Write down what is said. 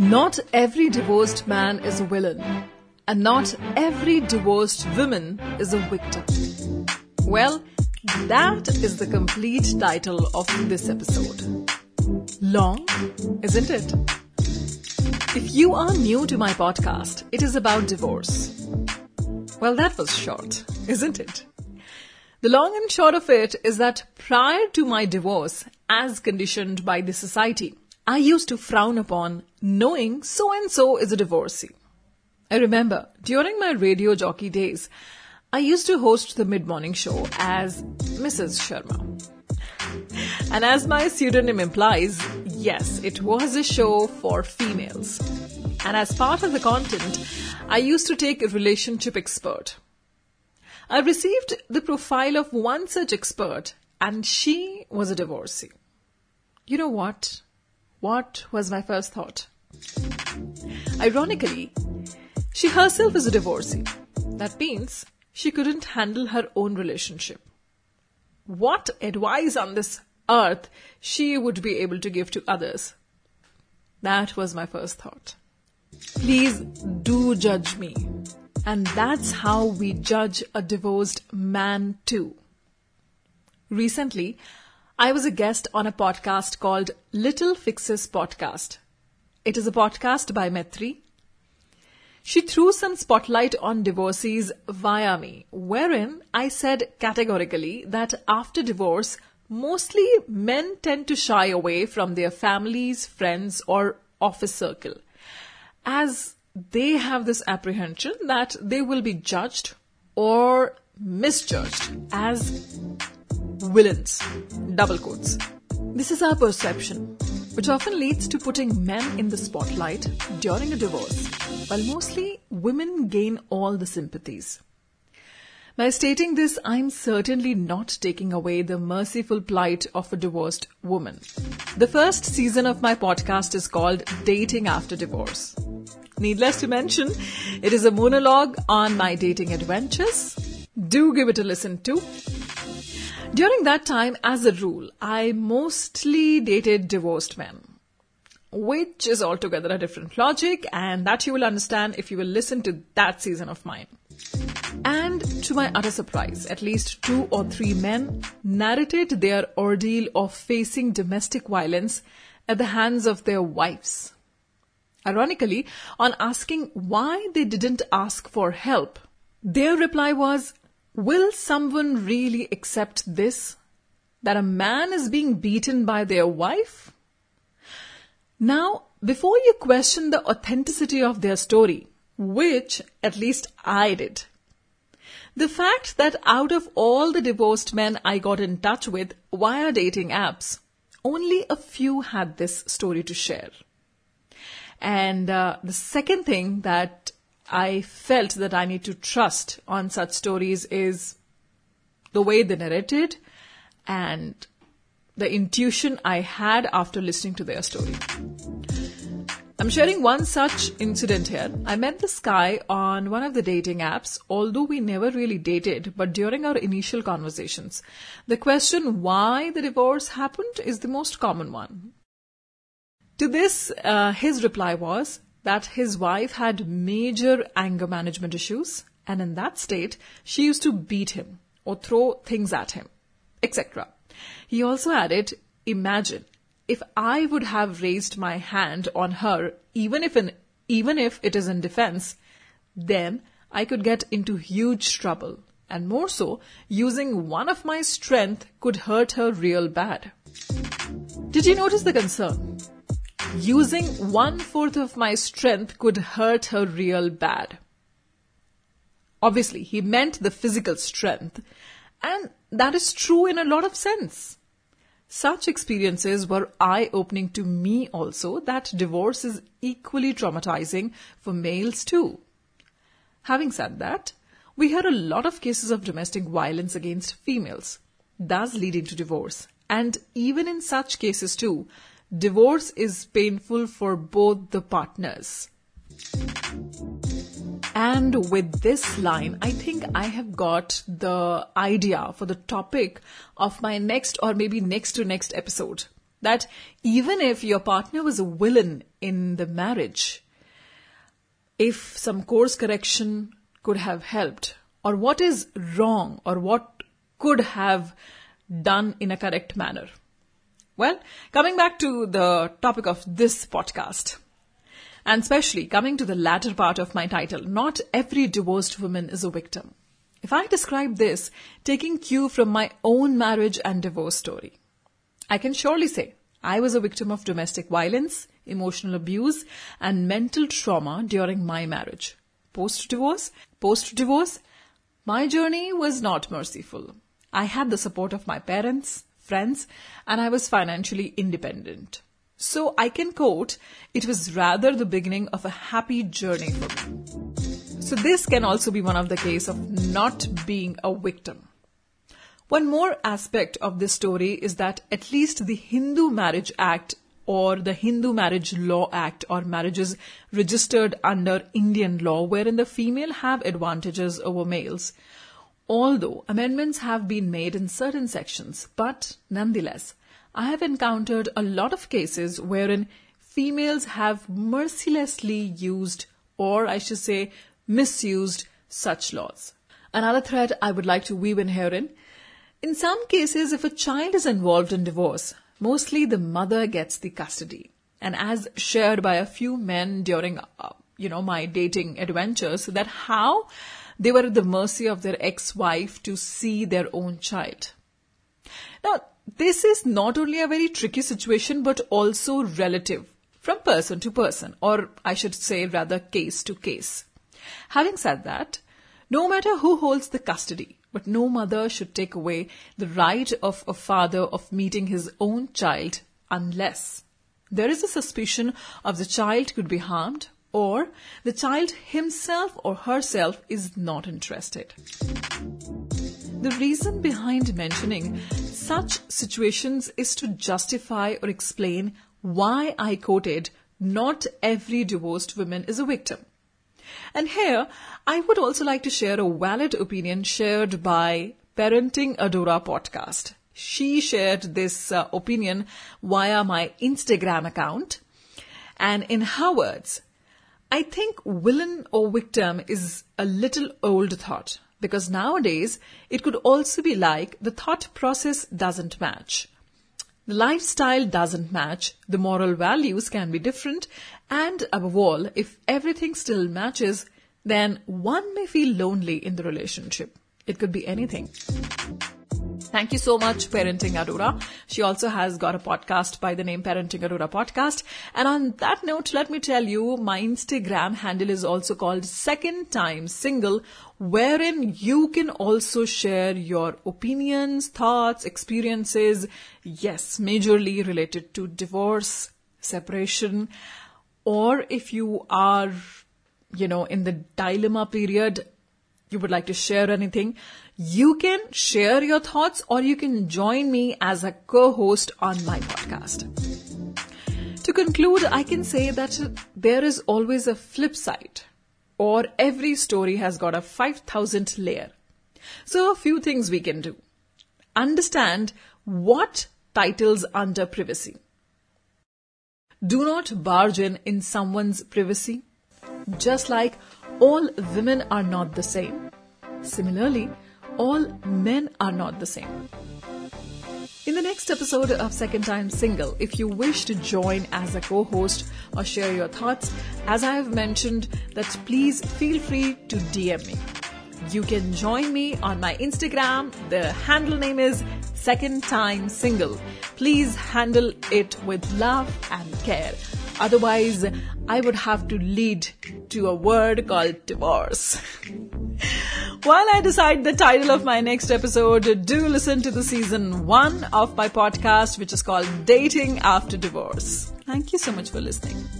Not every divorced man is a villain, and not every divorced woman is a victim. Well, that is the complete title of this episode. Long, isn't it? If you are new to my podcast, it is about divorce. Well, that was short, isn't it? The long and short of it is that prior to my divorce, as conditioned by the society, I used to frown upon knowing so and so is a divorcee. I remember during my radio jockey days, I used to host the mid morning show as Mrs. Sharma. And as my pseudonym implies, yes, it was a show for females. And as part of the content, I used to take a relationship expert. I received the profile of one such expert, and she was a divorcee. You know what? What was my first thought? Ironically, she herself is a divorcee. That means she couldn't handle her own relationship. What advice on this earth she would be able to give to others? That was my first thought. Please do judge me. And that's how we judge a divorced man too. Recently, I was a guest on a podcast called Little Fixes Podcast. It is a podcast by Metri. She threw some spotlight on divorcees via me, wherein I said categorically that after divorce, mostly men tend to shy away from their families, friends, or office circle, as they have this apprehension that they will be judged or misjudged as villains. Double quotes. This is our perception, which often leads to putting men in the spotlight during a divorce, while mostly women gain all the sympathies. By stating this, I'm certainly not taking away the merciful plight of a divorced woman. The first season of my podcast is called Dating After Divorce. Needless to mention, it is a monologue on my dating adventures. Do give it a listen too. During that time, as a rule, I mostly dated divorced men, which is altogether a different logic, and that you will understand if you will listen to that season of mine. And to my utter surprise, at least two or three men narrated their ordeal of facing domestic violence at the hands of their wives. Ironically, on asking why they didn't ask for help, their reply was, Will someone really accept this? That a man is being beaten by their wife? Now, before you question the authenticity of their story, which at least I did, the fact that out of all the divorced men I got in touch with via dating apps, only a few had this story to share. And uh, the second thing that I felt that I need to trust on such stories is the way they narrated and the intuition I had after listening to their story. I'm sharing one such incident here. I met this guy on one of the dating apps, although we never really dated, but during our initial conversations, the question why the divorce happened is the most common one. To this, uh, his reply was, that his wife had major anger management issues, and in that state, she used to beat him or throw things at him, etc. He also added, Imagine if I would have raised my hand on her, even if in, even if it is in defense, then I could get into huge trouble. And more so, using one of my strength could hurt her real bad. Did you notice the concern? Using one fourth of my strength could hurt her real bad. Obviously, he meant the physical strength, and that is true in a lot of sense. Such experiences were eye opening to me also that divorce is equally traumatizing for males too. Having said that, we hear a lot of cases of domestic violence against females, thus leading to divorce. And even in such cases too, divorce is painful for both the partners. And with this line, I think I have got the idea for the topic of my next or maybe next to next episode. That even if your partner was a villain in the marriage, if some course correction could have helped, or what is wrong, or what could have done in a correct manner. Well, coming back to the topic of this podcast, and especially coming to the latter part of my title, not every divorced woman is a victim. If I describe this taking cue from my own marriage and divorce story, I can surely say I was a victim of domestic violence, emotional abuse, and mental trauma during my marriage. Post divorce, post divorce, my journey was not merciful. I had the support of my parents, friends, and I was financially independent. So I can quote, it was rather the beginning of a happy journey for me. So this can also be one of the case of not being a victim. One more aspect of this story is that at least the Hindu Marriage Act or the Hindu Marriage Law Act or marriages registered under Indian law wherein the female have advantages over males. Although amendments have been made in certain sections, but nonetheless, I have encountered a lot of cases wherein females have mercilessly used, or I should say, misused such laws. Another thread I would like to weave in herein. In some cases, if a child is involved in divorce, mostly the mother gets the custody. And as shared by a few men during, uh, you know, my dating adventures, that how they were at the mercy of their ex-wife to see their own child. Now, this is not only a very tricky situation, but also relative from person to person, or I should say rather case to case. Having said that, no matter who holds the custody, but no mother should take away the right of a father of meeting his own child unless there is a suspicion of the child could be harmed or the child himself or herself is not interested. The reason behind mentioning such situations is to justify or explain why I quoted not every divorced woman is a victim. And here, I would also like to share a valid opinion shared by Parenting Adora podcast. She shared this uh, opinion via my Instagram account. And in her words, I think villain or victim is a little old thought because nowadays it could also be like the thought process doesn't match. The lifestyle doesn't match, the moral values can be different, and above all, if everything still matches, then one may feel lonely in the relationship. It could be anything. Thank you so much, Parenting Adora. She also has got a podcast by the name Parenting Adora Podcast. And on that note, let me tell you, my Instagram handle is also called Second Time Single, wherein you can also share your opinions, thoughts, experiences. Yes, majorly related to divorce, separation, or if you are, you know, in the dilemma period, you would like to share anything, you can share your thoughts or you can join me as a co-host on my podcast. To conclude, I can say that there is always a flip side or every story has got a 5000 layer. So a few things we can do. Understand what titles under privacy. Do not barge in in someone's privacy. Just like all women are not the same. Similarly, all men are not the same. In the next episode of Second Time Single, if you wish to join as a co-host or share your thoughts, as I have mentioned, that please feel free to DM me. You can join me on my Instagram. The handle name is Second Time Single. Please handle it with love and care. Otherwise, I would have to lead to a word called divorce. While I decide the title of my next episode, do listen to the season one of my podcast, which is called Dating After Divorce. Thank you so much for listening.